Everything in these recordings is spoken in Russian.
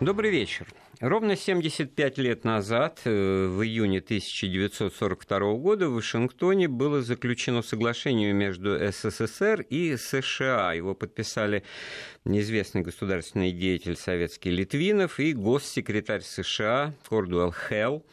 Добрый вечер. Ровно 75 лет назад, э, в июне 1942 года, в Вашингтоне было заключено соглашение между СССР и США. Его подписали неизвестный государственный деятель советский Литвинов и госсекретарь США Кордуэлл Хелл.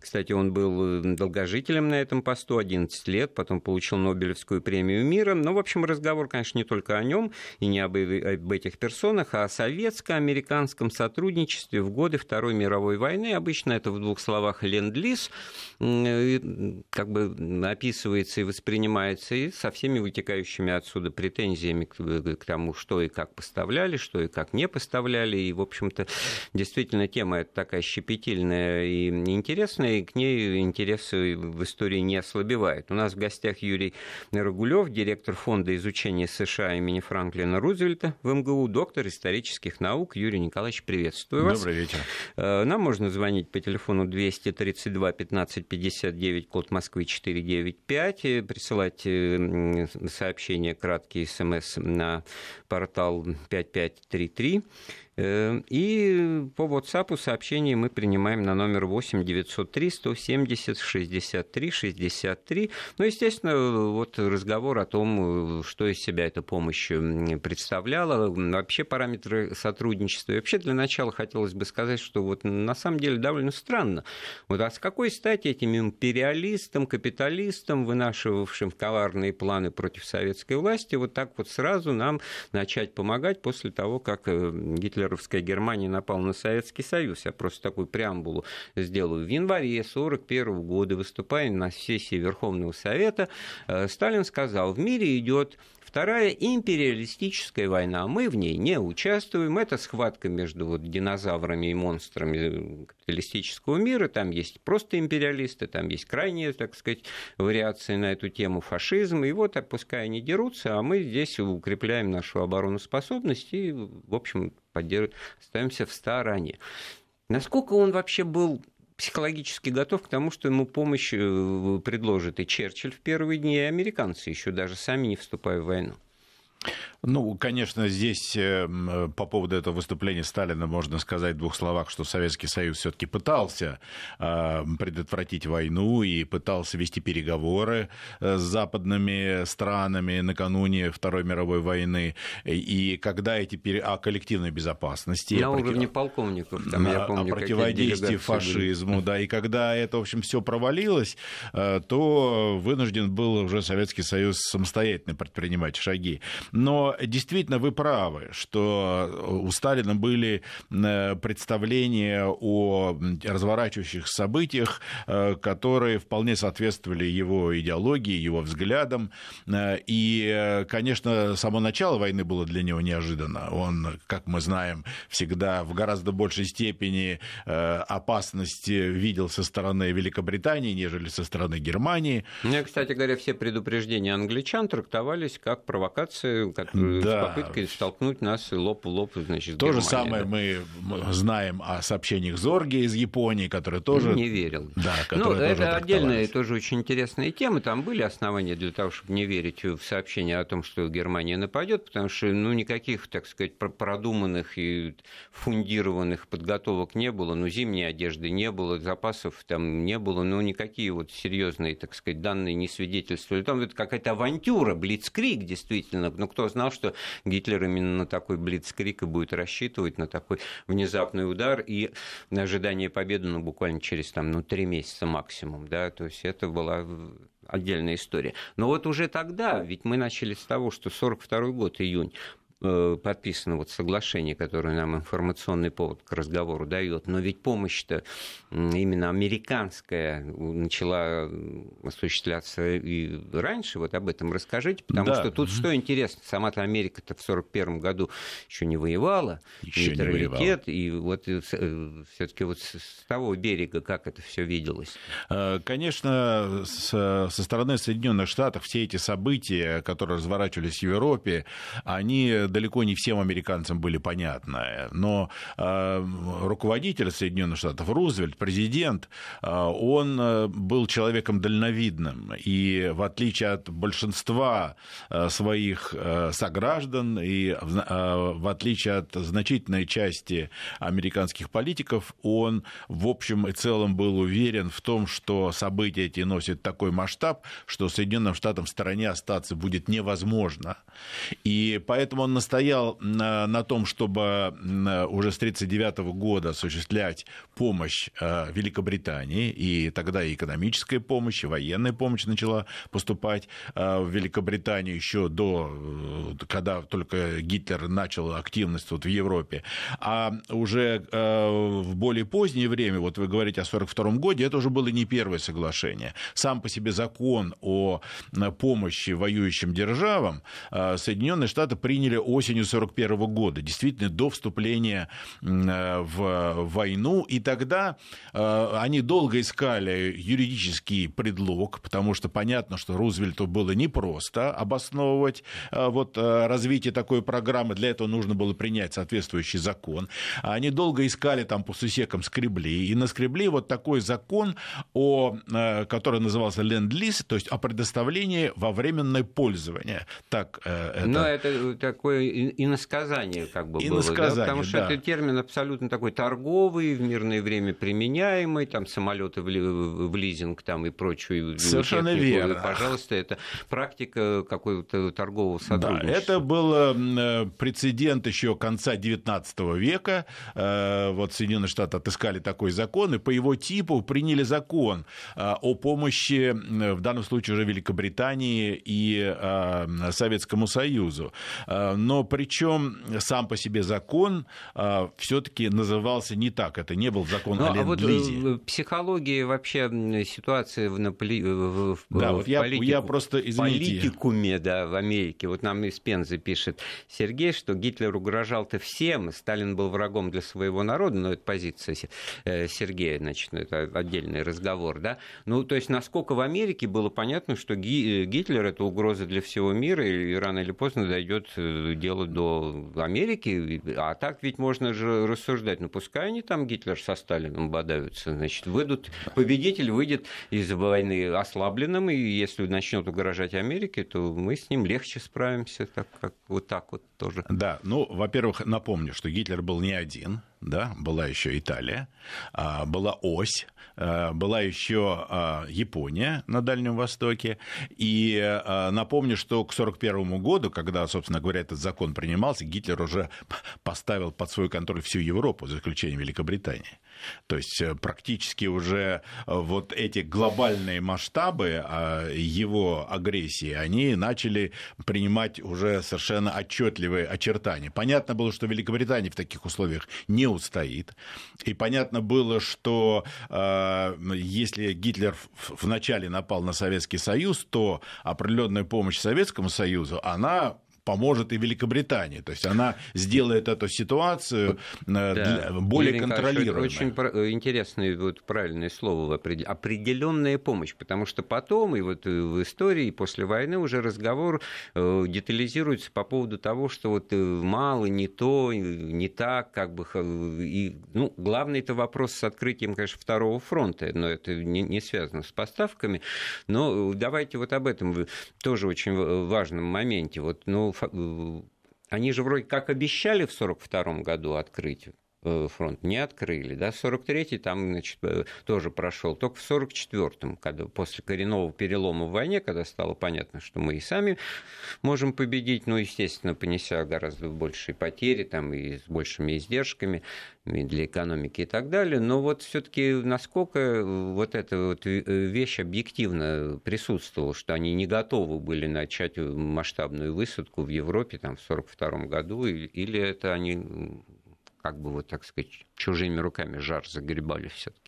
Кстати, он был э, долгожителем на этом посту 11 лет, потом получил Нобелевскую премию мира. Но, в общем, разговор, конечно, не только о нем и не об, об этих персонах, а о советско-американском сотрудничестве в годы Второй мировой войны. Обычно это в двух словах ленд-лиз, как бы описывается и воспринимается и со всеми вытекающими отсюда претензиями к, тому, что и как поставляли, что и как не поставляли. И, в общем-то, действительно, тема эта такая щепетильная и интересная, и к ней интерес в истории не ослабевает. У нас в гостях Юрий Рогулев, директор фонда изучения США имени Франклина Рузвельта в МГУ, доктор исторических наук. Юрий Николаевич, приветствую вас. Добрый вечер. Э, нам можно звонить по телефону 232 15 59, код Москвы 495, присылать э, сообщения, краткие смс на портал 5533. Э, и по WhatsApp сообщения мы принимаем на номер 8 903 170 63 63. Ну, естественно, вот разговор о том, что из себя эта помощь представляла, вообще параметры сотрудничества. И вообще для начала хотелось бы сказать, что вот на самом деле довольно странно. Вот а с какой стати этим империалистам, капиталистам, вынашивавшим коварные планы против советской власти, вот так вот сразу нам начать помогать после того, как э, Гитлер гитлеровская Германия напала на Советский Союз. Я просто такую преамбулу сделаю. В январе 1941 года, выступая на сессии Верховного Совета, э, Сталин сказал, в мире идет Вторая империалистическая война. Мы в ней не участвуем. Это схватка между вот динозаврами и монстрами капиталистического мира. Там есть просто империалисты, там есть крайние, так сказать, вариации на эту тему фашизм. И вот пускай они дерутся, а мы здесь укрепляем нашу обороноспособность и, в общем, поддерж... остаемся в стороне. Насколько он вообще был психологически готов к тому, что ему помощь э, предложит и Черчилль в первые дни, и американцы, еще даже сами не вступая в войну. Ну, конечно, здесь э, по поводу этого выступления Сталина можно сказать в двух словах, что Советский Союз все-таки пытался э, предотвратить войну и пытался вести переговоры э, с западными странами накануне Второй мировой войны. И когда эти пере... о коллективной безопасности, на уровне полковников, там, я помню, о противодействии фашизму, были. да, и когда это, в общем, все провалилось, то вынужден был уже Советский Союз самостоятельно предпринимать шаги. Но действительно вы правы, что у Сталина были э, представления о разворачивающих событиях, э, которые вполне соответствовали его идеологии, его взглядам. Э, и, конечно, само начало войны было для него неожиданно. Он, как мы знаем, всегда в гораздо большей степени опасности видел со стороны Великобритании, нежели со стороны Германии. Мне, кстати говоря, все предупреждения англичан трактовались как провокации, как да. с попыткой столкнуть нас лоб в лоб, значит, То же самое да. мы знаем о сообщениях Зорги из Японии, которые тоже... Не верил. Да, ну, это отдельная тоже очень интересная тема. Там были основания для того, чтобы не верить в сообщения о том, что Германия нападет, потому что ну, никаких, так сказать, продуманных и фундированных подготовок не было, ну, зимней одежды не было, запасов там не было, ну, никакие вот серьезные, так сказать, данные не свидетельствовали. Там это какая-то авантюра, блицкрик, действительно. Ну, кто знал, что Гитлер именно на такой блицкрик и будет рассчитывать, на такой внезапный удар и на ожидание победы, ну, буквально через там, ну, три месяца максимум, да, то есть это была отдельная история. Но вот уже тогда, ведь мы начали с того, что 42 год, июнь, подписано вот соглашение, которое нам информационный повод к разговору дает, но ведь помощь-то именно американская начала осуществляться и раньше, вот об этом расскажите, потому да. что тут что интересно, сама-то Америка-то в 1941 году еще не воевала, еще нейтралитет, и вот э, э, все-таки вот с того берега как это все виделось? Конечно, со стороны Соединенных Штатов все эти события, которые разворачивались в Европе, они далеко не всем американцам были понятны. Но руководитель Соединенных Штатов, Рузвельт, президент, он был человеком дальновидным. И в отличие от большинства своих сограждан и в отличие от значительной части американских политиков, он в общем и целом был уверен в том, что события эти носят такой масштаб, что Соединенным Штатам в стороне остаться будет невозможно. И поэтому он настоял на, на том, чтобы уже с 1939 года осуществлять помощь э, Великобритании, и тогда и экономическая помощь, и военная помощь начала поступать э, в Великобританию еще до, э, когда только Гитлер начал активность вот в Европе. А уже в более позднее время, вот вы говорите о 1942 годе, это уже было не первое соглашение. Сам по себе закон о помощи воюющим державам Соединенные Штаты приняли осенью 1941 года, действительно до вступления в войну. И тогда они долго искали юридический предлог, потому что понятно, что Рузвельту было непросто обосновывать вот развитие такой программы. Для этого нужно было принять соответствующий закон. Они долго искали там по сусекам скребли, и наскребли вот такой закон, о, который назывался ленд-лиз, то есть о предоставлении во временное пользование. Так, э, это... Но это такое иносказание как бы было, да? потому что да. это термин абсолютно такой торговый, в мирное время применяемый, там самолеты в, в лизинг там и прочую Совершенно технику. верно. Пожалуйста, это практика какого-то торгового сотрудничества. Да, это был э, прецедент еще конца XIX века. Э, вот Соединенные Штаты отыскали такой закон, и по его типу приняли закон о помощи, в данном случае уже Великобритании и Советскому Союзу. Но причем сам по себе закон все-таки назывался не так. Это не был закон ну, о ленд-лизе. А вот психология вообще ситуации в, поли... в, да, в вот я, политику... я просто, извините. политикуме да, в Америке. Вот нам из Пензы пишет Сергей, что Гитлер угрожал-то всем, Сталин был врагом для своего народа, но это позиция э, Сергея, значит, ну, это отдельный разговор, да. Ну, то есть, насколько в Америке было понятно, что Гитлер – это угроза для всего мира, и рано или поздно дойдет э, дело до Америки, а так ведь можно же рассуждать, ну, пускай они там, Гитлер со Сталином бодаются, значит, выйдут, победитель выйдет из войны ослабленным, и если начнет угрожать Америке, то мы с ним легче справимся, так как вот так вот тоже. Да, ну, во-первых, напомню, что Гитлер был не один, да, была еще Италия, а, была ось, а, была еще а, Япония на Дальнем Востоке. И напомню, что к 1941 году, когда, собственно говоря, этот закон принимался, Гитлер уже поставил под свой контроль всю Европу, за исключением Великобритании. То есть э, практически уже э, вот эти глобальные масштабы а, его агрессии, они начали принимать уже совершенно отчетливые очертания. Понятно было, что Великобритания в таких условиях не устоит. И понятно было, что э, если Гитлер вначале напал на Советский Союз, то определенная помощь Советскому Союзу, она поможет и Великобритании. То есть она сделает эту ситуацию э, да. более контролируемой. Очень интересное, вот правильное слово, определенная помощь, потому что потом, и вот в истории, после войны уже разговор э, детализируется по поводу того, что вот э, мало, не то, не так, как бы, и, ну, главный это вопрос с открытием, конечно, второго фронта, но это не, не связано с поставками, но давайте вот об этом тоже очень важном моменте. Вот, ну, Э, они же вроде как обещали в 1942 году открыть э, фронт не открыли. Да? 43-й там значит, э, тоже прошел. Только в 44-м, когда, после коренного перелома в войне, когда стало понятно, что мы и сами можем победить, ну, естественно, понеся гораздо большие потери там, и с большими издержками, для экономики и так далее. Но вот все-таки насколько вот эта вот вещь объективно присутствовала, что они не готовы были начать масштабную высадку в Европе там, в 1942 году, или это они как бы вот так сказать, чужими руками жар загребали все-таки.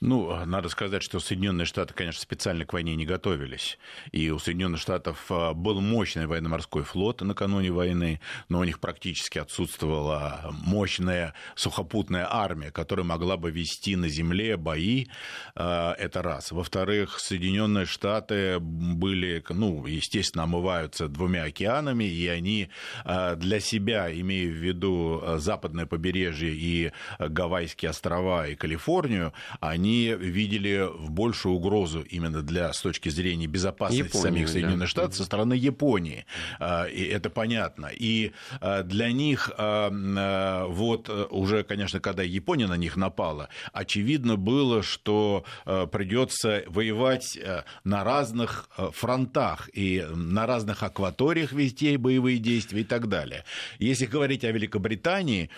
Ну, надо сказать, что Соединенные Штаты, конечно, специально к войне не готовились. И у Соединенных Штатов а, был мощный военно-морской флот накануне войны, но у них практически отсутствовала мощная сухопутная армия, которая могла бы вести на земле бои. А, это раз. Во-вторых, Соединенные Штаты были, ну, естественно, омываются двумя океанами, и они а, для себя, имея в виду западное побережье и Гавайские острова и Калифорнию, они видели в большую угрозу именно для, с точки зрения безопасности Японию, самих Соединенных да. Штатов со стороны Японии. А, и это понятно. И а, для них а, вот уже, конечно, когда Япония на них напала, очевидно было, что придется воевать на разных фронтах и на разных акваториях вести боевые действия и так далее. Если говорить о Великобритании,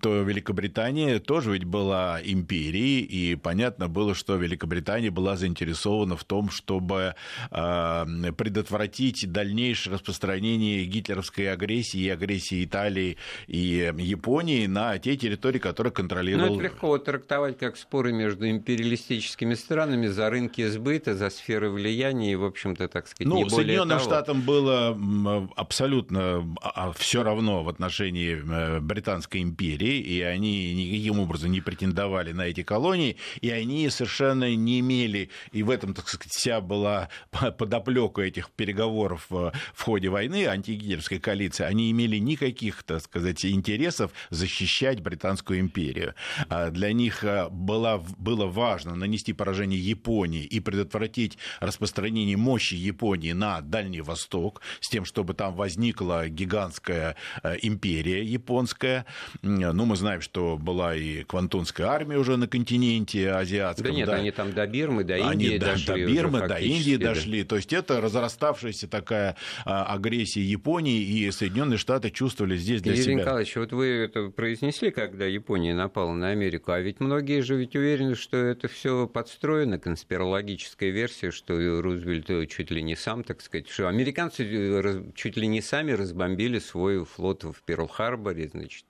то Великобритания тоже ведь была империей, и понятно было, что Великобритания была заинтересована в том, чтобы а, предотвратить дальнейшее распространение гитлеровской агрессии и агрессии Италии и Японии на те территории, которые контролировал... Ну, это легко трактовать как споры между империалистическими странами за рынки сбыта, за сферы влияния и, в общем-то, так сказать, ну, не Соединенным того. Штатам было абсолютно а, все равно в отношении э, Британской империи, и они никаким образом не претендовали на эти колонии, и они совершенно не имели, и в этом, так сказать, вся была подоплека этих переговоров в ходе войны антигитлеровской коалиции, они имели никаких, так сказать, интересов защищать Британскую империю. А для них а, было, было важно нанести поражение Японии и предотвратить распространение мощи Японии на Дальний Восток, с тем, чтобы там возникла гигантская а, империя японская. Ну, мы знаем, что была и Квантунская армия уже на континенте азиатском. Да нет, да. они там до Бирмы, до Индии они дошли. До Бирмы, до Индии да. дошли. То есть это разраставшаяся такая а, агрессия Японии, и Соединенные Штаты чувствовали здесь для Юрий себя. Николаевич, вот вы это произнесли, когда Япония напала на Америку, а ведь многие же ведь уверены, что это все подстроено, конспирологическая версия, что Рузвельт чуть ли не сам, так сказать, что американцы э, чуть ли не сами разбомбили свой флот в Перл-Харборе, значит,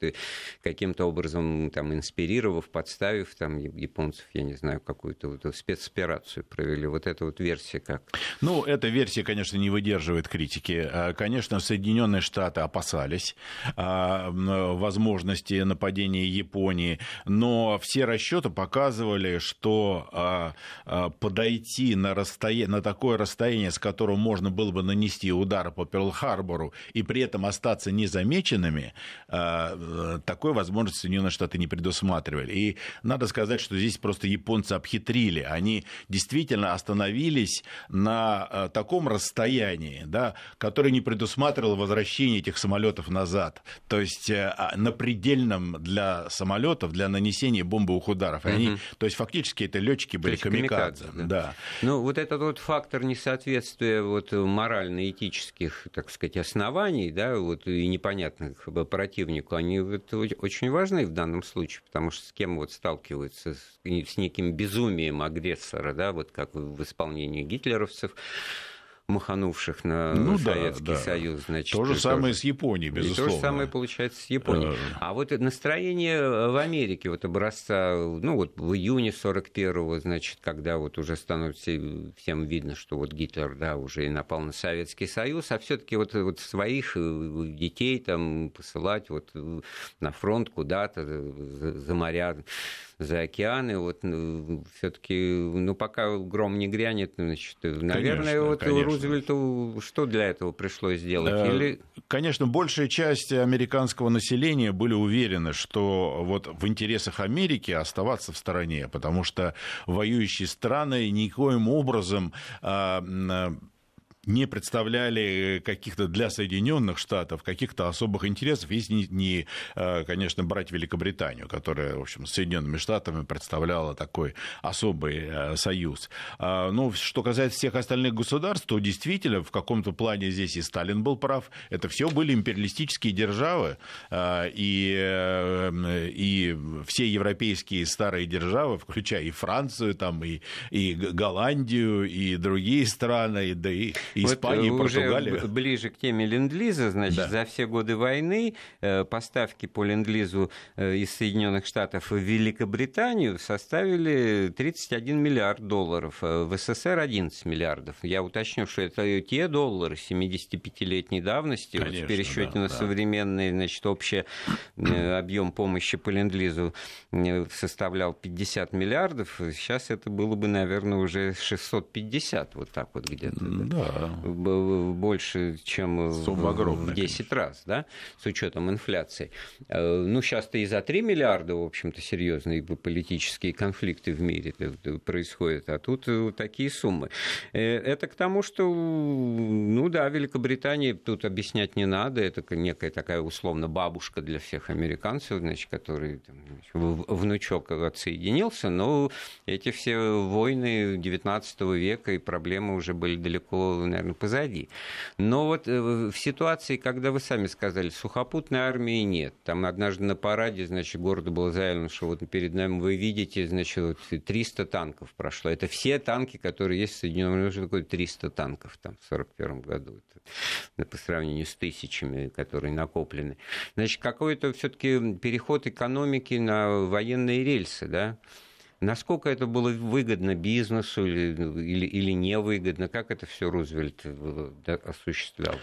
каким-то образом там инспирировав, подставив там японцев, я не знаю, какую-то вот спецоперацию провели. Вот эта вот версия как? Ну, эта версия, конечно, не выдерживает критики. А, конечно, Соединенные Штаты опасались а, возможности нападения Японии, но все расчеты показывали, что а, подойти на, расстояние, на такое расстояние, с которого можно было бы нанести удар по Перл-Харбору и при этом остаться незамеченными, такой возможности Соединенные Штаты не предусматривали. И надо сказать, что здесь просто японцы обхитрили. Они действительно остановились на э, таком расстоянии, да, которое не предусматривало возвращение этих самолетов назад. То есть э, а, на предельном для самолетов, для нанесения бомбовых ударов. Они, угу. То есть фактически это летчики были камикадзе. камикадзе да. да. Ну, вот этот вот фактор несоответствия вот морально-этических, так сказать, оснований, да, вот и непонятных противнику, они вот очень важны в данном случае, потому что с кем вот сталкиваются с неким безумием агрессора, да, вот как в исполнении гитлеровцев маханувших на ну, Советский да, да. Союз. Значит, то же самое тоже. с Японией, безусловно. И то же самое получается с Японией. Э. А вот настроение в Америке, вот образца, ну вот в июне 41-го, значит, когда вот уже становится всем видно, что вот Гитлер, да, уже и напал на Советский Союз, а все таки вот, вот своих э, детей там посылать вот на фронт куда-то за, за моря за океаны. Вот ну, все-таки, ну, пока гром не грянет, значит, наверное, конечно, вот конечно. Рузвельту что для этого пришлось сделать? Э, Или... Конечно, большая часть американского населения были уверены, что вот в интересах Америки оставаться в стороне, потому что воюющие страны никоим образом а, не представляли каких-то для Соединенных Штатов каких-то особых интересов, если не, э, конечно, брать Великобританию, которая, в общем, с Соединенными Штатами представляла такой особый э, союз. А, ну, что касается всех остальных государств, то действительно в каком-то плане здесь и Сталин был прав. Это все были империалистические державы, а, и, э, и все европейские старые державы, включая и Францию, там, и, и Голландию, и другие страны, да и Испания, вот уже Португалия. ближе к теме ленд-лиза, значит, да. за все годы войны поставки по ленд-лизу из Соединенных Штатов в Великобританию составили 31 миллиард долларов, в СССР 11 миллиардов. Я уточню, что это те доллары 75-летней давности, Конечно, вот в пересчете да, на да. современный, значит, общий объем помощи по ленд-лизу составлял 50 миллиардов, сейчас это было бы, наверное, уже 650, вот так вот где-то. Да. Больше, чем Сумма в 10 конечно. раз, да, с учетом инфляции. Э, ну, сейчас-то и за 3 миллиарда, в общем-то, серьезные политические конфликты в мире происходят, а тут э, такие суммы. Э, это к тому, что, ну да, Великобритания тут объяснять не надо, это некая такая условно бабушка для всех американцев, значит, который там, внучок отсоединился, но эти все войны XIX века и проблемы уже были далеко, наверное, позади. Но вот э, в ситуации, когда вы сами сказали, сухопутной армии нет, там однажды на параде, значит, города было заявлено, что вот перед нами вы видите, значит, вот 300 танков прошло. Это все танки, которые есть в Соединенных Штатах, такое 300 танков там в 1941 году, это, по сравнению с тысячами, которые накоплены. Значит, какой-то все-таки переход экономики на военные рельсы, да? Насколько это было выгодно бизнесу или, или, или невыгодно? Как это все Рузвельт э, осуществлял?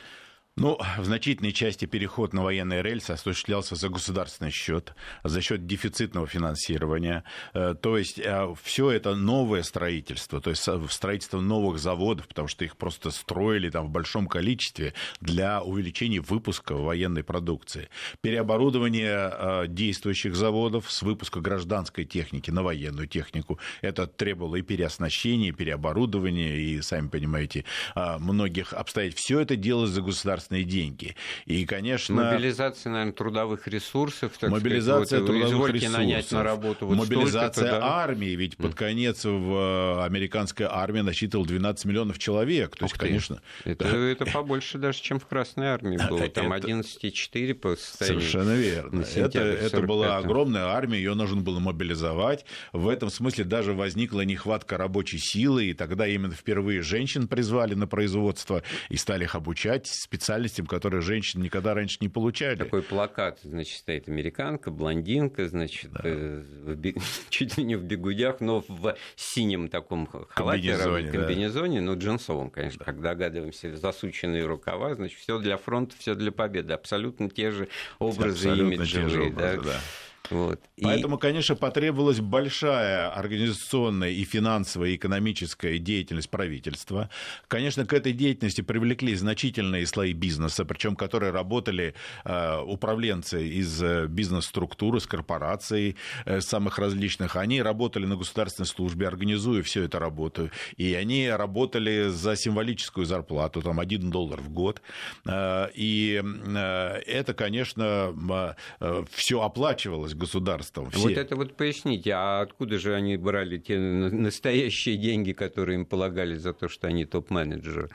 Ну, в значительной части переход на военные рельсы осуществлялся за государственный счет, за счет дефицитного финансирования. Э, то есть э, все это новое строительство, то есть строительство новых заводов, потому что их просто строили там в большом количестве для увеличения выпуска военной продукции. Переоборудование э, действующих заводов с выпуска гражданской техники на военную технику. Это требовало и переоснащения, и переоборудования, и, сами понимаете, многих обстоятельств. Все это делалось за государственный государственные деньги. И, конечно... Мобилизация, наверное, трудовых ресурсов. Так мобилизация сказать, вот, трудовых ресурсов. нанять на работу вот Мобилизация армии. Ведь под конец в американская армия насчитывала 12 миллионов человек. То есть, конечно... Это, это побольше даже, чем в Красной армии было. Там 11,4 по состоянию Совершенно верно. Это, это была огромная армия, ее нужно было мобилизовать. В этом смысле даже возникла нехватка рабочей силы, и тогда именно впервые женщин призвали на производство и стали их обучать специально специальностям, которые женщины никогда раньше не получали. Такой плакат, значит, стоит американка, блондинка, значит, да. э, в, чуть ли не в бегудях, но в синем таком халате, комбинезоне, комбинезоне да. ну, джинсовом, конечно, да. как догадываемся, засученные рукава, значит, все для фронта, все для победы. Абсолютно те же образы Абсолютно имиджевые. Те же образы, да. Да. Вот. Поэтому, и... конечно, потребовалась большая организационная и финансовая, и экономическая деятельность правительства. Конечно, к этой деятельности привлекли значительные слои бизнеса, причем которые работали э, управленцы из э, бизнес-структуры, с корпораций э, самых различных. Они работали на государственной службе, организуя всю эту работу. И они работали за символическую зарплату, там, 1 доллар в год. И это, конечно, все оплачивалось государством. Все. Вот это вот поясните, а откуда же они брали те настоящие деньги, которые им полагали за то, что они топ-менеджеры?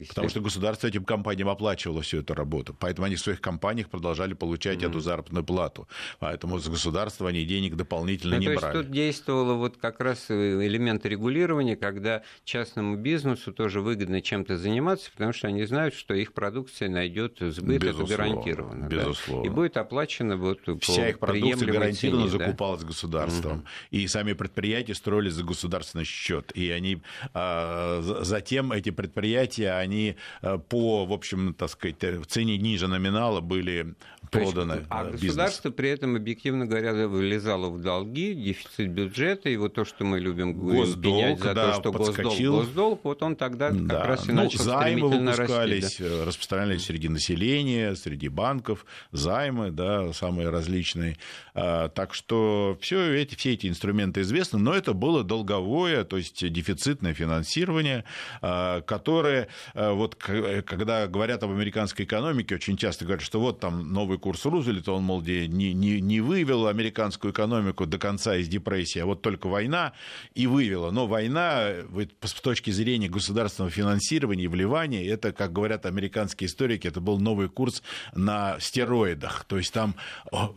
Э, Потому что государство этим компаниям оплачивало всю эту работу. Поэтому они в своих компаниях продолжали получать mm-hmm. эту заработную плату. Поэтому с государства они денег дополнительно ну, не то брали. Есть тут действовало вот как раз элемент регулирования, когда частному бизнесу тоже выгодно чем-то заниматься, потому что они знают, что их продукция найдет сбыт, безусловно, это гарантированно. Безусловно. Да? И будет оплачено вот Вся их продукция гарантированно цене, закупалась да? государством. Mm-hmm. И сами предприятия строились за государственный счет. И они а, затем эти предприятия, они э, по, в общем, так сказать, в цене ниже номинала были проданы. Есть, а государство при этом, объективно говоря, вылезало в долги, дефицит бюджета, и вот то, что мы любим госдолг, за да, то, что подскочил. госдолг, госдолг, вот он тогда да. как раз и ну, начал займы выпускались, расти, да. распространялись среди населения, среди банков, займы, да, самые различные. А, так что все эти, все эти инструменты известны, но это было долговое, то есть дефицитное финансирование, а, которое Э, вот когда говорят об американской экономике, очень часто говорят, что вот там новый курс Рузвельта, он, мол, не, не, не вывел американскую экономику до конца из депрессии, а вот только война и вывела. Но война, с точки зрения государственного финансирования и вливания, это, как говорят американские историки, это был новый курс на стероидах. То есть там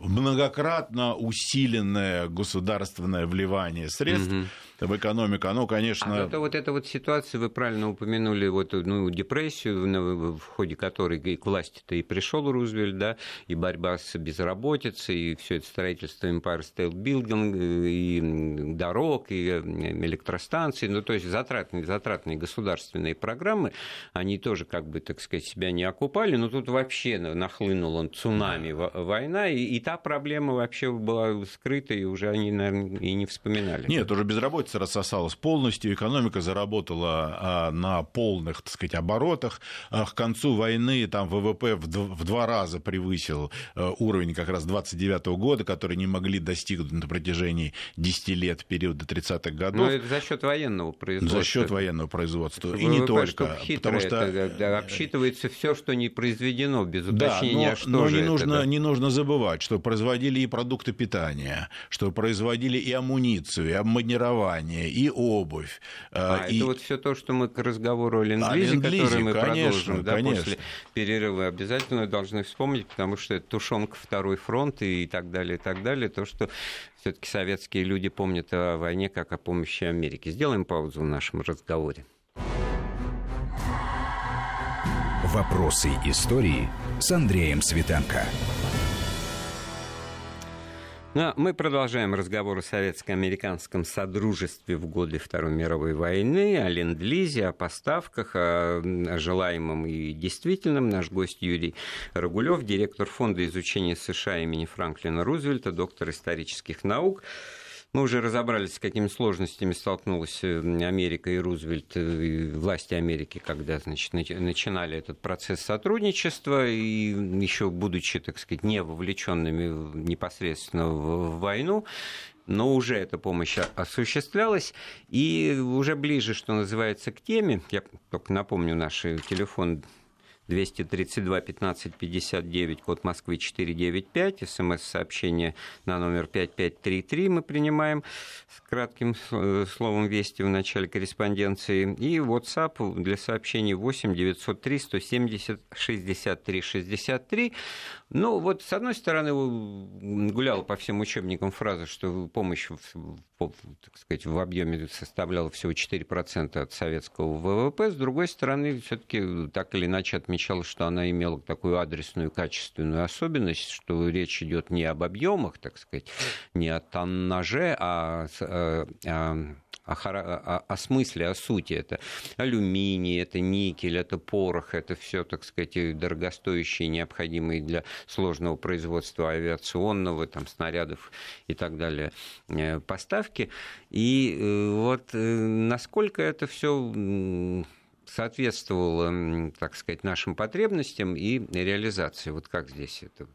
многократно усиленное государственное вливание средств. Угу в экономику, оно, конечно... А это вот эта вот ситуация, вы правильно упомянули, вот, ну, депрессию, в ходе которой и к власти-то и пришел Рузвельт, да, и борьба с безработицей, и все это строительство Empire State Building, и дорог, и электростанций, ну, то есть затратные, затратные государственные программы, они тоже, как бы, так сказать, себя не окупали, но тут вообще нахлынул он цунами война, и, и та проблема вообще была скрыта, и уже они, наверное, и не вспоминали. Нет, уже безработица рассосалась полностью, экономика заработала а, на полных, так сказать, оборотах. А к концу войны там ВВП в, два раза превысил а, уровень как раз 29 года, который не могли достигнуть на протяжении 10 лет периода 30-х годов. Но это за счет военного производства. За счет военного производства. И не только. Потому что это, обсчитывается все, что не произведено, без уточнения, да, но, что но же не это, нужно, да? не нужно забывать, что производили и продукты питания, что производили и амуницию, и обмунирование, и обувь. А, и... это вот все то, что мы к разговору о ленд-лизе, ленд который мы конечно, продолжим да, конечно. после перерыва, обязательно должны вспомнить, потому что это тушенка второй фронт и так далее, и так далее, то, что все-таки советские люди помнят о войне как о помощи Америки. Сделаем паузу в нашем разговоре. Вопросы истории с Андреем Светенко. Ну, мы продолжаем разговор о советско-американском содружестве в годы Второй мировой войны, о ленд-лизе, о поставках, о желаемом и действительном. Наш гость Юрий Рогулев, директор Фонда изучения США имени Франклина Рузвельта, доктор исторических наук. Мы уже разобрались, с какими сложностями столкнулась э, Америка и Рузвельт, э, и власти Америки, когда значит, начинали этот процесс сотрудничества, и еще будучи, так сказать, не вовлеченными непосредственно в войну, но уже эта помощь осуществлялась. И уже ближе, что называется, к теме, я только напомню наш телефон 232 15 59, код Москвы 495, смс-сообщение на номер 5533 мы принимаем с кратким э, словом «Вести» в начале корреспонденции, и WhatsApp для сообщений 8 903 170 63 63. Ну, вот, с одной стороны, гуляла по всем учебникам фраза, что помощь, так сказать, в объеме составляла всего 4% от советского ВВП. С другой стороны, все таки так или иначе отмечалось, что она имела такую адресную качественную особенность, что речь идет не об объемах, так сказать, не о тоннаже, а о, о о, о, о смысле, о сути. Это алюминий, это никель, это порох, это все, так сказать, дорогостоящие, необходимые для сложного производства авиационного, там, снарядов и так далее э, поставки. И э, вот э, насколько это все соответствовало, так сказать, нашим потребностям и реализации. Вот как здесь это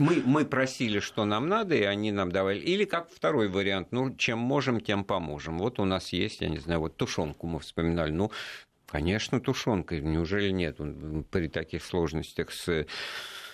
мы, мы просили, что нам надо, и они нам давали. Или как второй вариант, ну, чем можем, тем поможем. Вот у нас есть, я не знаю, вот тушенку мы вспоминали. Ну, конечно, тушенка, неужели нет? При таких сложностях с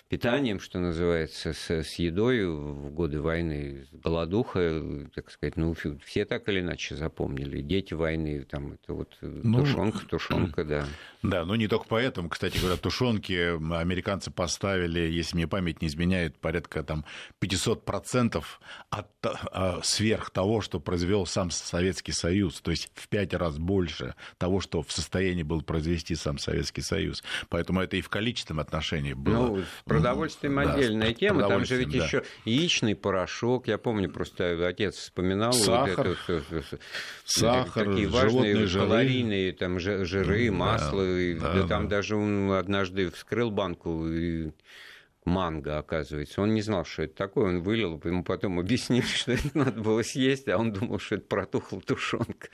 питанием, что называется, с, с едой в годы войны, голодуха, так сказать, ну, все так или иначе запомнили. Дети войны, там, это вот ну, тушенка, тушенка, да. Да, но не только поэтому, кстати говоря, тушенки американцы поставили, если мне память не изменяет, порядка там 500% от, а, сверх того, что произвел сам Советский Союз, то есть в пять раз больше того, что в состоянии был произвести сам Советский Союз. Поэтому это и в количественном отношении было. Ну, продовольствием да, отдельная тема, там же ведь да. еще яичный порошок, я помню, просто отец вспоминал Сахар, вот это, сахар такие важные калорийные там жиры, масло, да, да, да, там даже он однажды вскрыл банку и манго, оказывается. Он не знал, что это такое, он вылил, ему потом объяснили, что это надо было съесть, а он думал, что это протухла тушенка.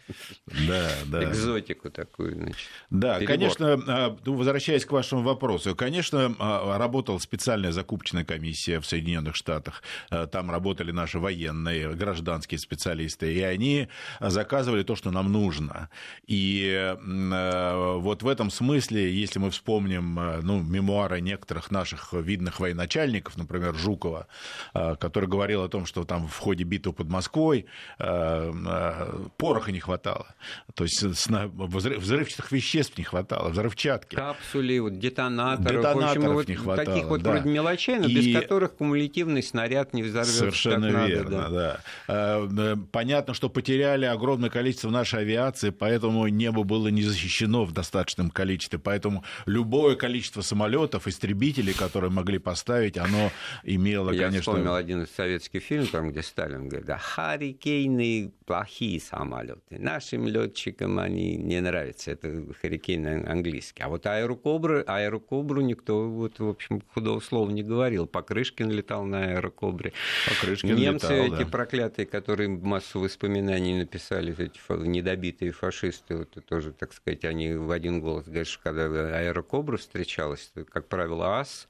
Да, да. Экзотику такую, значит. Да, Перебор. конечно, а, ну, возвращаясь к вашему вопросу, конечно, а, работала специальная закупочная комиссия в Соединенных Штатах, а, там работали наши военные, гражданские специалисты, и они заказывали то, что нам нужно. И вот в этом смысле, если мы вспомним ну, мемуары некоторых наших видных военачальников, например, Жукова, который говорил о том, что там в ходе битвы под Москвой пороха не хватало. То есть взрывчатых веществ не хватало, взрывчатки. Капсули, вот, детонаторов. Детонаторов в общем, вот не хватало. Таких вот да. вроде мелочей, но и... без которых кумулятивный снаряд не взорвется. Совершенно верно, надо, да. да. Понятно, что потеряли огромное количество нашей авиации, поэтому небо было не защищено в достаточном количестве. Поэтому любое количество самолетов, истребителей, которые могли поставить, оно имело, Я конечно... Я вспомнил один из советских фильмов, там, где Сталин говорит, да, харикейны плохие самолеты. Нашим летчикам они не нравятся. Это харикейны английский. А вот аэрокобры, аэрокобру никто, вот, в общем, худого слова не говорил. Покрышкин летал на аэрокобре. Покрышкин Немцы летал, эти да. проклятые, которые массу воспоминаний написали, эти недобитые фашисты, вот, тоже, так сказать, они в один голос говорят, что когда аэрокобра встречалась, как правило, ас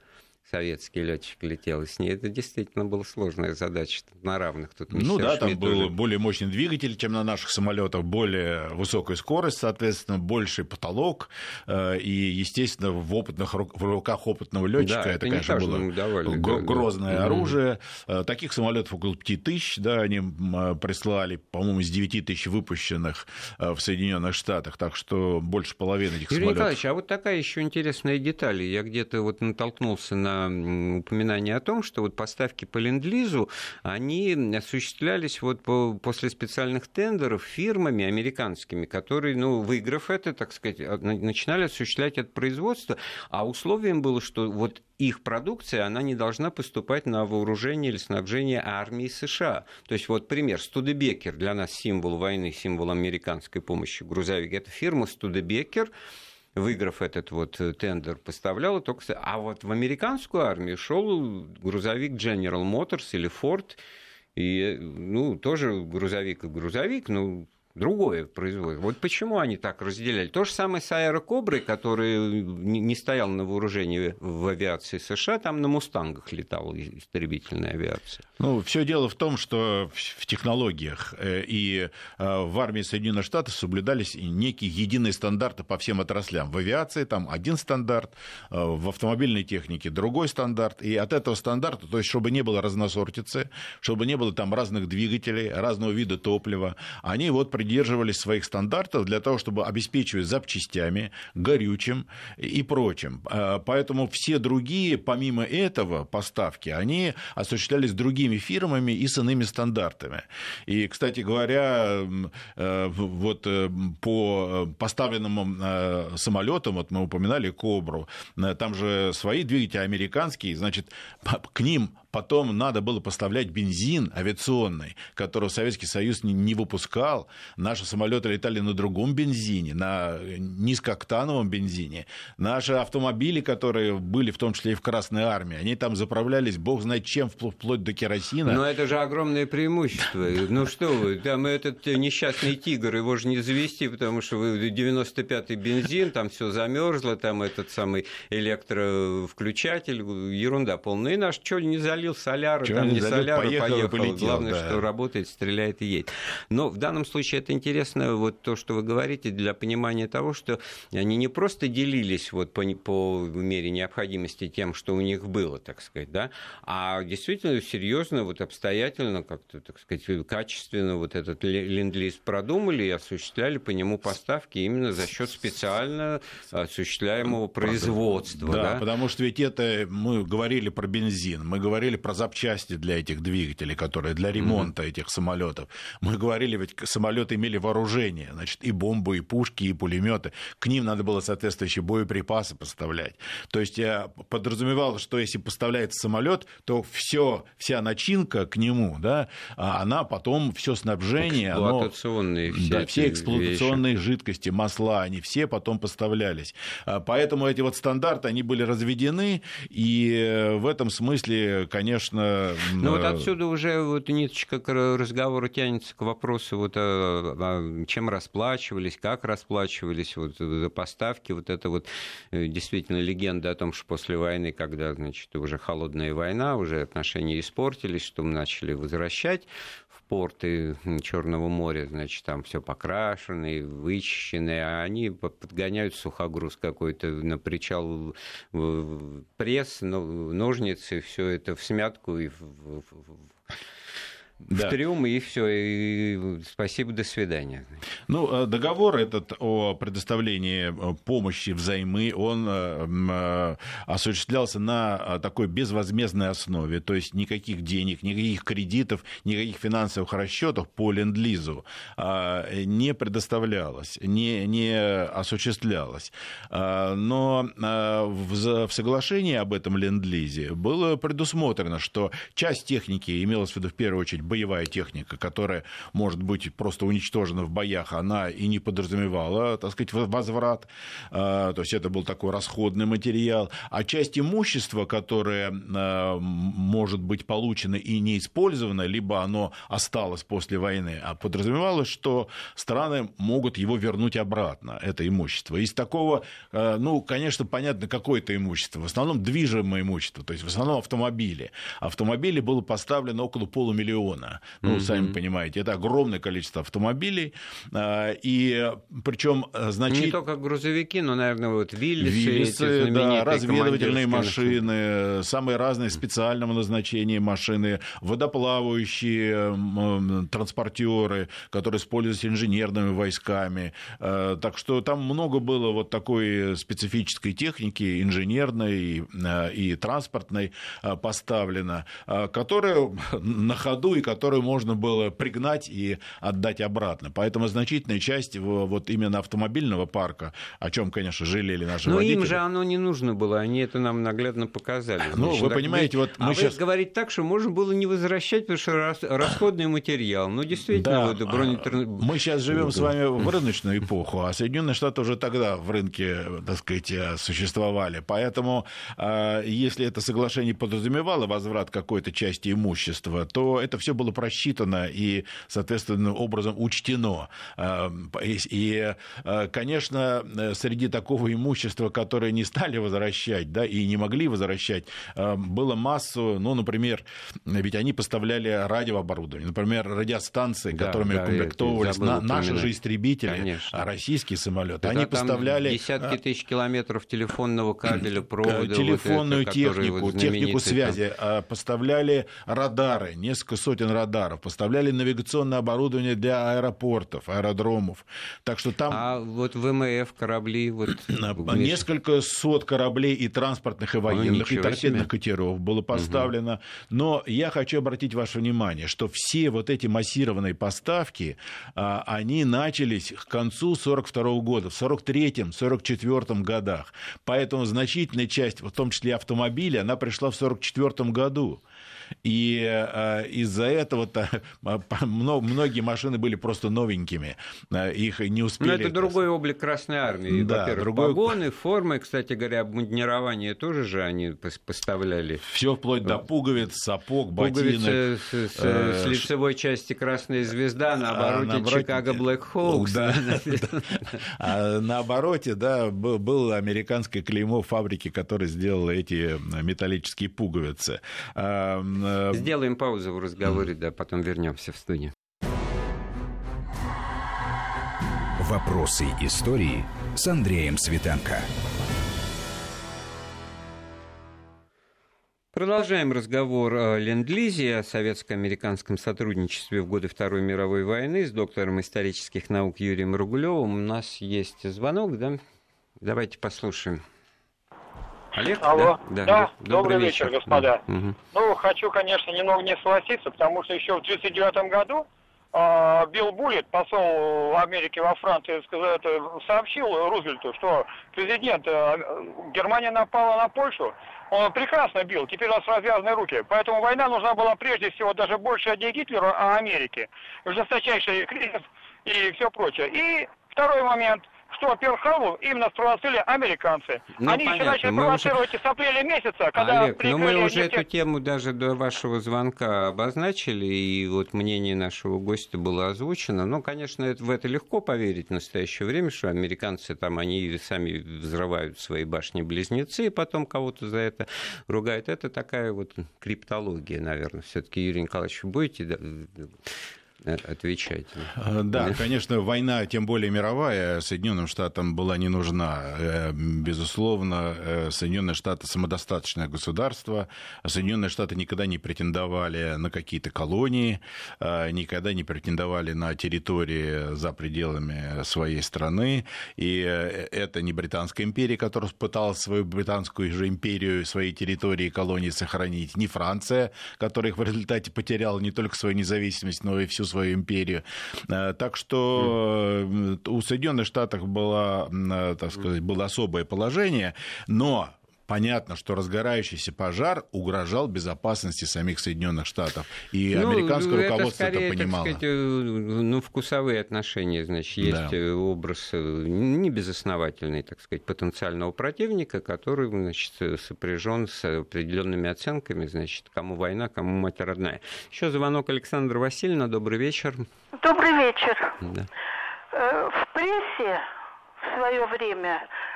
советский летчик летел, и с ней это действительно была сложная задача на равных. Тут ну да, там был более мощный двигатель, чем на наших самолетах, более высокая скорость, соответственно, больший потолок, э, и, естественно, в, опытных, в руках опытного летчика да, это, это конечно, было давали, грозное да, оружие. Да. Таких самолетов около 5 тысяч, да, они прислали, по-моему, из 9 тысяч выпущенных в Соединенных Штатах, так что больше половины этих Юрий самолетов. Николаевич, а вот такая еще интересная деталь. Я где-то вот натолкнулся на упоминание о том, что вот поставки по ленд-лизу, они осуществлялись вот по, после специальных тендеров фирмами американскими, которые, ну, выиграв это, так сказать, начинали осуществлять это производство, а условием было, что вот их продукция, она не должна поступать на вооружение или снабжение армии США. То есть вот пример. Студебекер для нас символ войны, символ американской помощи грузовик. Это фирма Студебекер, выиграв этот вот тендер, поставляла только... А вот в американскую армию шел грузовик General Motors или Ford, и, ну, тоже грузовик и грузовик, ну, другое производит. Вот почему они так разделяли. То же самое с аэрокоброй, который не стоял на вооружении в авиации США, там на «Мустангах» летала истребительная авиация. Ну, все дело в том, что в технологиях и в армии Соединенных Штатов соблюдались некие единые стандарты по всем отраслям. В авиации там один стандарт, в автомобильной технике другой стандарт. И от этого стандарта, то есть чтобы не было разносортицы, чтобы не было там разных двигателей, разного вида топлива, они вот придерживались своих стандартов для того, чтобы обеспечивать запчастями, горючим и прочим. Поэтому все другие, помимо этого, поставки, они осуществлялись другими фирмами и с иными стандартами. И, кстати говоря, вот по поставленным самолетам, вот мы упоминали Кобру, там же свои двигатели американские, значит, к ним потом надо было поставлять бензин авиационный, которого Советский Союз не выпускал. Наши самолеты летали на другом бензине, на низкооктановом бензине. Наши автомобили, которые были в том числе и в Красной Армии, они там заправлялись, бог знает чем, вплоть до керосина. Но это же огромное преимущество. Ну что вы, там этот несчастный тигр, его же не завести, потому что вы 95-й бензин, там все замерзло, там этот самый электровключатель, ерунда полная. И наш что не залил соляру, там не, залил, соляру, поехал, поехал. полетел, Главное, да. что работает, стреляет и едет. Но в данном случае это интересно, вот то, что вы говорите, для понимания того, что они не просто делились вот по, по мере необходимости тем, что у них было, так сказать, да, а действительно серьезно, вот обстоятельно, как-то, так сказать, качественно вот этот ленд-лиз продумали и осуществляли по нему поставки именно за счет специально осуществляемого производства. Да, да? потому что ведь это мы говорили про бензин, мы говорили про запчасти для этих двигателей, которые для ремонта mm-hmm. этих самолетов. Мы говорили, ведь самолеты имели вооружение, значит, и бомбы, и пушки, и пулеметы. К ним надо было соответствующие боеприпасы поставлять. То есть я подразумевал, что если поставляется самолет, то все, вся начинка к нему, да, она потом все снабжение, эксплуатационные оно, все, да, все эксплуатационные вещи. жидкости, масла, они все потом поставлялись. Поэтому эти вот стандарты, они были разведены, и в этом смысле, конечно, конечно... Ну вот отсюда уже вот ниточка к разговору тянется к вопросу, вот, а, а, чем расплачивались, как расплачивались, вот, за поставки, вот это вот действительно легенда о том, что после войны, когда, значит, уже холодная война, уже отношения испортились, что мы начали возвращать порты Черного моря, значит, там все покрашено, вычищено, а они подгоняют сухогруз какой-то на причал пресс, ножницы, все это в смятку и в, да. в трюм, и все, и спасибо, до свидания. Ну, э, договор этот о предоставлении э, помощи взаймы, он э, осуществлялся на такой безвозмездной основе, то есть никаких денег, никаких кредитов, никаких финансовых расчетов по ленд-лизу не предоставлялось, не, не осуществлялось. Но в соглашении об этом ленд-лизе было предусмотрено, что часть техники имелась в виду в первую очередь боевая техника, которая может быть просто уничтожена в боях, она и не подразумевала, так сказать, возврат. А, то есть это был такой расходный материал. А часть имущества, которое а, может быть получено и не использовано, либо оно осталось после войны, а подразумевалось, что страны могут его вернуть обратно, это имущество. Из такого, а, ну, конечно, понятно, какое это имущество. В основном движимое имущество, то есть в основном автомобили. Автомобили было поставлено около полумиллиона миллиона. Ну, mm-hmm. сами понимаете, это огромное количество автомобилей. А, и причем э, значит... Не только грузовики, но, наверное, вот Виллисы, Виллисы да, разведывательные машины, самые разные специального назначения машины, водоплавающие транспортеры, которые используются инженерными войсками. Э, так что там много было вот такой специфической техники, инженерной и, э, и транспортной поставлено, которая на ходу и которую можно было пригнать и отдать обратно. Поэтому значительная часть вот именно автомобильного парка, о чем, конечно, жалели наши Но водители. им же оно не нужно было, они это нам наглядно показали. Ну, Значит, вы понимаете, вот мы а сейчас... вы говорите так, что можно было не возвращать, потому что расходный материал. Ну, действительно, да, вот бронетр... мы сейчас живем с вами в рыночную эпоху, а Соединенные Штаты уже тогда в рынке, так сказать, существовали. Поэтому, а, если это соглашение подразумевало возврат какой-то части имущества, то это все было было просчитано и, соответственно, образом учтено. А, и, а, конечно, среди такого имущества, которое не стали возвращать, да, и не могли возвращать, а, было массу, ну, например, ведь они поставляли радиооборудование, например, радиостанции, да, которыми да, комплектовывались на, наши же истребители, Конечно. российские самолеты. Они поставляли... Десятки тысяч километров телефонного кабеля, провода. Телефонную вот это, технику, вот технику связи. Поставляли радары, несколько сотен радаров, поставляли навигационное оборудование для аэропортов, аэродромов. Так что там... А вот ВМФ корабли... Вот... Несколько сот кораблей и транспортных, и военных, и торпедных катеров было поставлено. Угу. Но я хочу обратить ваше внимание, что все вот эти массированные поставки, а, они начались к концу 1942 года, в 1943 1944 годах. Поэтому значительная часть, в том числе автомобилей, она пришла в 1944 году. И э, из-за этого-то многие машины были просто новенькими. Э, их не успели... Но это другой облик Красной Армии. Да, Во-первых, другой... погоны, формы, кстати говоря, обмундирование тоже же они поставляли. Все вплоть до пуговиц, сапог, ботинок. С, с, э, с лицевой части Красная Звезда, на обороте, а, Чикаго Блэк Хоукс. Да, а на обороте, да, было американское клеймо фабрики, которая сделала эти металлические пуговицы. Э, Сделаем паузу в разговоре, да, потом вернемся в студию. Вопросы истории с Андреем Светенко. Продолжаем разговор о Ленд-Лизе, о советско-американском сотрудничестве в годы Второй мировой войны с доктором исторических наук Юрием Ругулевым. У нас есть звонок, да? Давайте послушаем. Олег? Алло. Да, да, да. добрый, добрый вечер, вечер господа. Да. Угу. Ну, хочу, конечно, немного не согласиться, потому что еще в 1939 году э, Билл Буллет, посол Америки во Франции, сказал, сообщил Рузвельту, что президент э, Германия напала на Польшу, он прекрасно бил, теперь у нас развязаны руки. Поэтому война нужна была прежде всего даже больше не Гитлеру, а Америке. Жесточайший кризис и все прочее. И второй момент – что Перл-Харбор именно спровоцировали американцы. Ну, Они понятно. еще начали мы провоцировать уже... с апреля месяца, когда Олег, но ну, мы уже нефть... эту тему даже до вашего звонка обозначили, и вот мнение нашего гостя было озвучено. Ну, конечно, это, в это легко поверить в настоящее время, что американцы там, они сами взрывают свои башни-близнецы, и потом кого-то за это ругают. Это такая вот криптология, наверное. Все-таки, Юрий Николаевич, будете отвечать. Э, да, конечно, война, тем более мировая, Соединенным Штатам была не нужна. Э, безусловно, Соединенные Штаты самодостаточное государство. Соединенные Штаты никогда не претендовали на какие-то колонии, никогда не претендовали на территории за пределами своей страны. И это не Британская империя, которая пыталась свою британскую же империю, свои территории и колонии сохранить, не Франция, которая их в результате потеряла не только свою независимость, но и всю свою империю. Э, так что э, у Соединенных Штатов было, э, так сказать, было особое положение, но понятно, что разгорающийся пожар угрожал безопасности самих Соединенных Штатов. И ну, американское это руководство скорее, это понимало. Так сказать, ну, вкусовые отношения, значит, есть да. образ небезосновательный, так сказать, потенциального противника, который, значит, сопряжен с определенными оценками, значит, кому война, кому мать родная. Еще звонок Александра Васильевна. Добрый вечер. Добрый вечер. Да. Э, в прессе в свое время Э,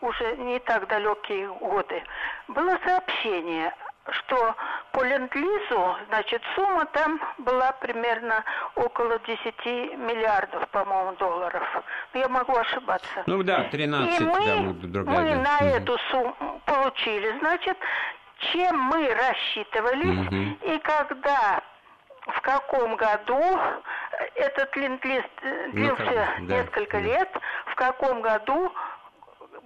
уже не так далекие годы, было сообщение, что по ленд-лизу, значит, сумма там была примерно около 10 миллиардов, по-моему, долларов. Я могу ошибаться. Ну да, 13. И мы, да, другая, мы на угу. эту сумму получили, значит, чем мы рассчитывались, угу. и когда в каком году этот ленд-лиз длился ну, да, несколько да. лет, в каком году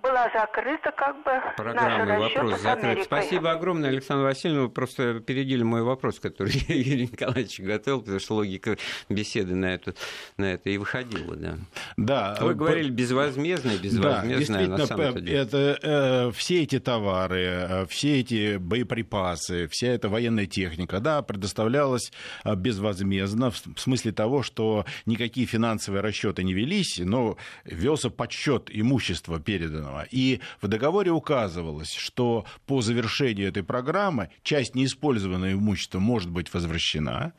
была закрыта как бы Программный вопрос закрыт. Спасибо огромное, Александр Васильевна. Вы просто опередили мой вопрос, который Юрий Николаевич готовил, потому что логика беседы на это, на это и выходила. Да. Да, Вы по... говорили безвозмездно, безвозмездно, да, на самом деле. Это, э, все эти товары, э, все эти боеприпасы, вся эта военная техника, да, предоставлялась э, безвозмездно, в смысле того, что никакие финансовые расчеты не велись, но велся подсчет имущества переданного Зеленого. И в договоре указывалось, что по завершению этой программы часть неиспользованного имущества может быть возвращена,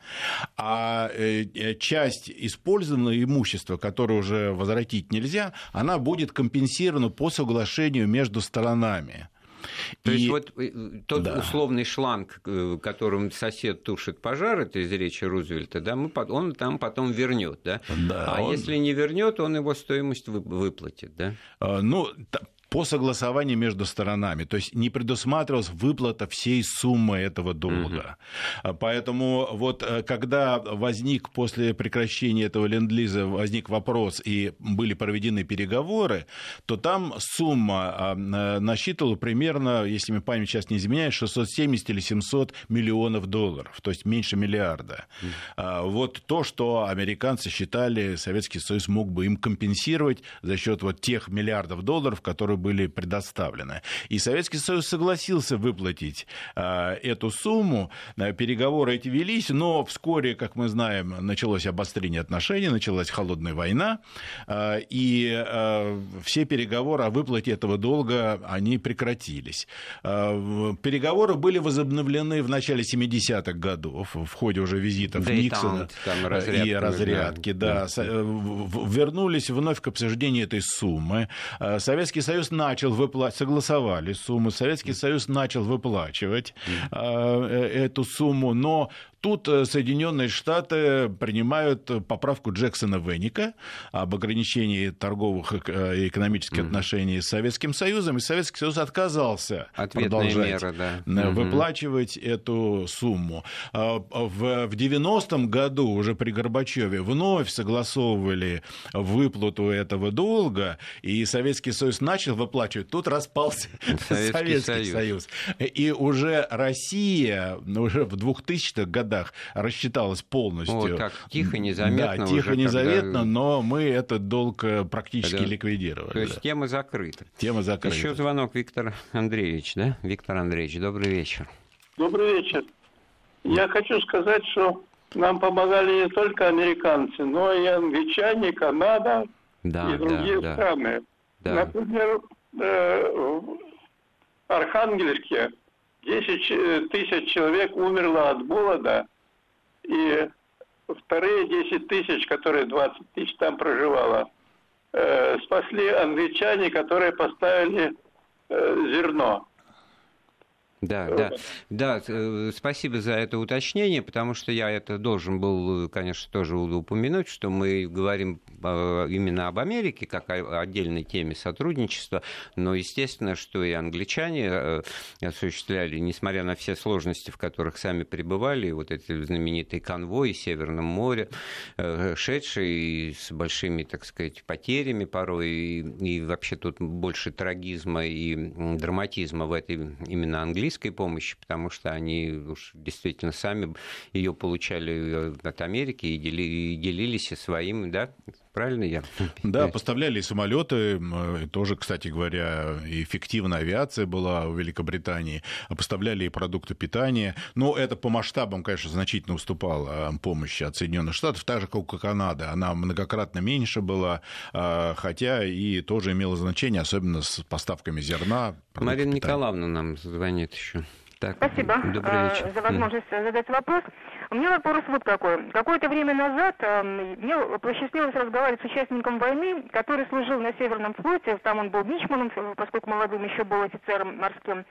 а э, э, часть использованного имущества, которое уже возвратить нельзя, она будет компенсирована по соглашению между сторонами. То и... есть вот э, тот да. условный шланг, которым сосед тушит пожар, это из речи Рузвельта, да, мы, он там потом вернет, да? да а он... если не вернет, он его стоимость выплатит, да? А, ну, по согласованию между сторонами. То есть не предусматривалась выплата всей суммы этого долга. Угу. Поэтому вот э, когда возник после прекращения этого ленд-лиза возник вопрос и были проведены переговоры, то там сумма а, насчитывала примерно, если мне память сейчас не изменяет, 670 или 700 миллионов долларов, то есть меньше миллиарда. Угу. Вот то, что американцы считали, Советский Союз мог бы им компенсировать за счет вот тех миллиардов долларов, которые были предоставлены. И Советский Союз согласился выплатить э, эту сумму. Э, переговоры эти велись, но вскоре, как мы знаем, началось обострение отношений, началась холодная война, э, и все переговоры о выплате этого долга, они прекратились. Переговоры были возобновлены в начале 70-х годов в ходе уже визитов да Никсона и, разрядки, и разрядки. Да. Да. Вернулись вновь к обсуждению этой суммы. Советский Союз начал выплачивать, согласовали сумму, Советский Союз начал выплачивать mm-hmm. эту сумму, но Тут э, Соединенные Штаты принимают поправку Джексона Веника об ограничении торговых э, и экономических mm-hmm. отношений с Советским Союзом, и Советский Союз отказался Ответные продолжать меры, да. выплачивать mm-hmm. эту сумму. А, в, в 90-м году уже при Горбачеве вновь согласовывали выплату этого долга, и Советский Союз начал выплачивать. Тут распался Советский, Советский Союз. Союз. И уже Россия уже в 2000-х годах годах рассчиталась полностью. Вот так, тихо, незаметно. Да, тихо, незаметно, когда... но мы этот долг э, практически когда... ликвидировали. То есть да. тема закрыта. Тема закрыта. Еще звонок Виктор Андреевич, да? Виктор Андреевич, добрый вечер. Добрый вечер. Я хочу сказать, что нам помогали не только американцы, но и англичане, Канада, да, и другие да, страны. Да. Например, э, в Архангельске 10 э, тысяч человек умерло от голода, и вторые 10 тысяч, которые 20 тысяч там проживало, э, спасли англичане, которые поставили зерно. Да, да, да, э, спасибо за это уточнение, потому что я это должен был, конечно, тоже упомянуть, что мы говорим э, именно об Америке как о отдельной теме сотрудничества, но естественно, что и англичане э, осуществляли, несмотря на все сложности, в которых сами пребывали, вот эти знаменитые конвои в Северном море, шедшие с большими, так сказать, потерями порой, и, и вообще тут больше трагизма и драматизма в этой именно английской английской помощи, потому что они уж действительно сами ее получали э, от Америки и, дели, и делились своим, да, Правильно я? Да, поставляли самолеты, тоже, кстати говоря, эффективная авиация была в Великобритании, поставляли и продукты питания. Но это по масштабам, конечно, значительно уступало помощи от Соединенных Штатов, так же, как и Канада. Она многократно меньше была, а, хотя и тоже имела значение, особенно с поставками зерна. Марина питания. Николаевна нам звонит еще. Так, Спасибо добрый вечер. за возможность задать вопрос. У меня вопрос вот какой. Какое-то время назад э, мне посчастливилось разговаривать с участником войны, который служил на Северном флоте, там он был мичманом, поскольку молодым еще был офицером морским.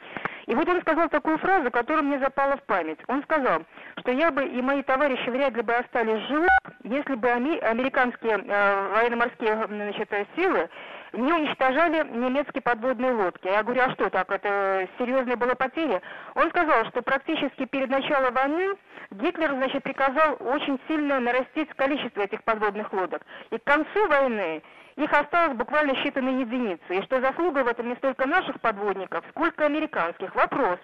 И вот он сказал такую фразу, которая мне запала в память. Он сказал, что я бы и мои товарищи вряд ли бы остались живы, если бы американские э, военно-морские значит, силы не уничтожали немецкие подводные лодки. Я говорю, а что так, это серьезные были потери? Он сказал, что практически перед началом войны Гитлер, значит, приказал очень сильно нарастить количество этих подводных лодок. И к концу войны их осталось буквально считанные единицы. И что заслуга в этом не столько наших подводников, сколько американских. Вопрос.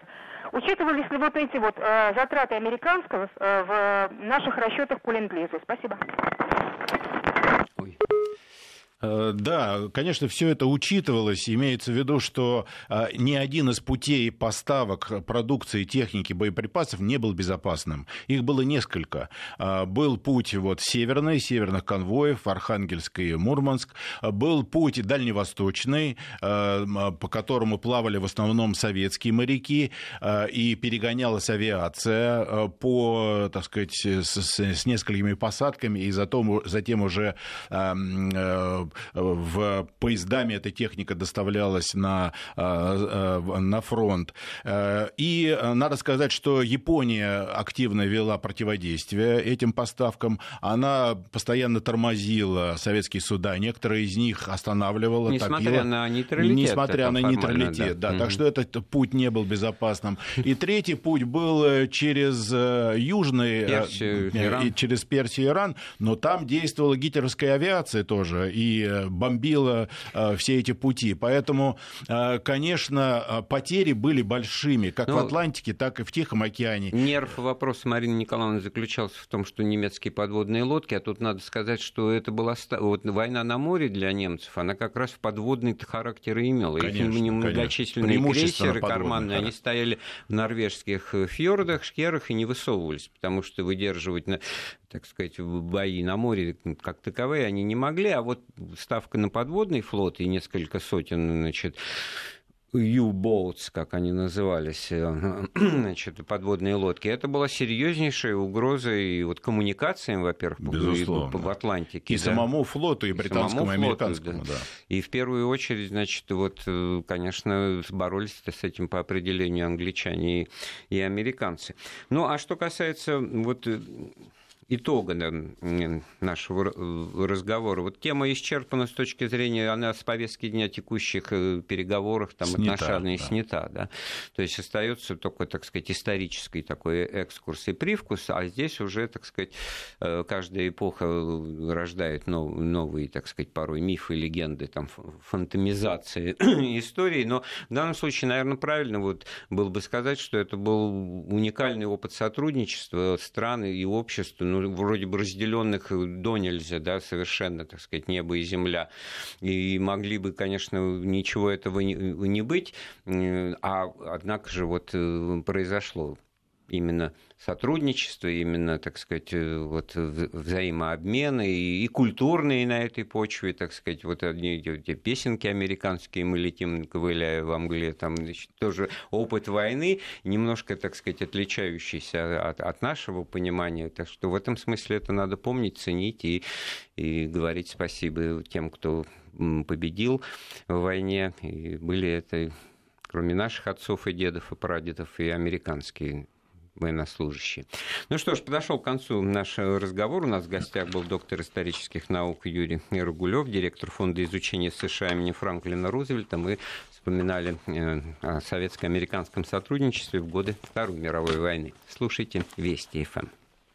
Учитывались ли вот эти вот э, затраты американского э, в наших расчетах по ленд Спасибо. Э, да, конечно, все это учитывалось. Имеется в виду, что э, ни один из путей поставок продукции, техники, боеприпасов не был безопасным. Их было несколько. Э, был путь вот северный, северных конвоев, Архангельск и Мурманск. Был путь дальневосточный, по которому плавали в основном советские моряки, и перегонялась авиация по, так сказать, с, с несколькими посадками, и затем, затем уже в поездами эта техника доставлялась на, э, э, на фронт. Э, и надо сказать, что Япония активно вела противодействие этим поставкам. Она постоянно тормозила советские суда, некоторые из них останавливала. Несмотря топила, на нейтралитет. Несмотря на нейтралитет, да. да. Mm-hmm. Так что этот путь не был безопасным. И третий путь был через южный, Персию, Иран. через Персию и Иран, но там действовала гитлеровская авиация тоже, и бомбила э, все эти пути. Поэтому, э, конечно, э, потери были большими, как ну, в Атлантике, так и в Тихом океане. Нерв вопроса Марины Николаевны заключался в том, что немецкие подводные лодки, а тут надо сказать, что это была вот, война на море для немцев, она как раз в подводный характер и имела. Конечно, Их немногочисленные крейсеры карманные, они стояли в норвежских фьордах, шкерах и не высовывались, потому что выдерживать так сказать, бои на море как таковые они не могли, а вот ставка на подводный флот и несколько сотен, значит, U-boats, как они назывались, э, значит, подводные лодки, это была серьезнейшая угроза и вот коммуникациям, во-первых, Безусловно. в Атлантике. И да. самому флоту, и британскому, и американскому. Флоту, да. Да. И в первую очередь, значит, вот, э, конечно, боролись с этим по определению англичане и, и американцы. Ну, а что касается вот э, итога нашего разговора. Вот тема исчерпана с точки зрения, она с повестки дня текущих э, переговорах, там, снята, отношений да. снята, да. То есть остается только, так сказать, исторический такой экскурс и привкус, а здесь уже, так сказать, э, каждая эпоха рождает новые, так сказать, порой мифы, легенды, там, фантомизации истории, но в данном случае, наверное, правильно вот было бы сказать, что это был уникальный опыт сотрудничества страны и общества, ну, вроде бы разделенных до нельзя, да, совершенно, так сказать, небо и земля. И могли бы, конечно, ничего этого не, не быть, а однако же вот э, произошло именно сотрудничество, именно, так сказать, э, вот взаимообмены и, и культурные на этой почве, так сказать, вот одни эти песенки американские, мы летим, ковыляя в Англии, там значит, тоже опыт войны, немножко, так сказать, отличающийся от, от нашего понимания, так что в этом смысле это надо помнить, ценить и, и говорить спасибо тем, кто победил в войне, и были это кроме наших отцов и дедов и прадедов, и американские военнослужащие. Ну что ж, подошел к концу наш разговор. У нас в гостях был доктор исторических наук Юрий Ругулев, директор фонда изучения США имени Франклина Рузвельта. Мы вспоминали э, о советско-американском сотрудничестве в годы Второй мировой войны. Слушайте Вести ФМ.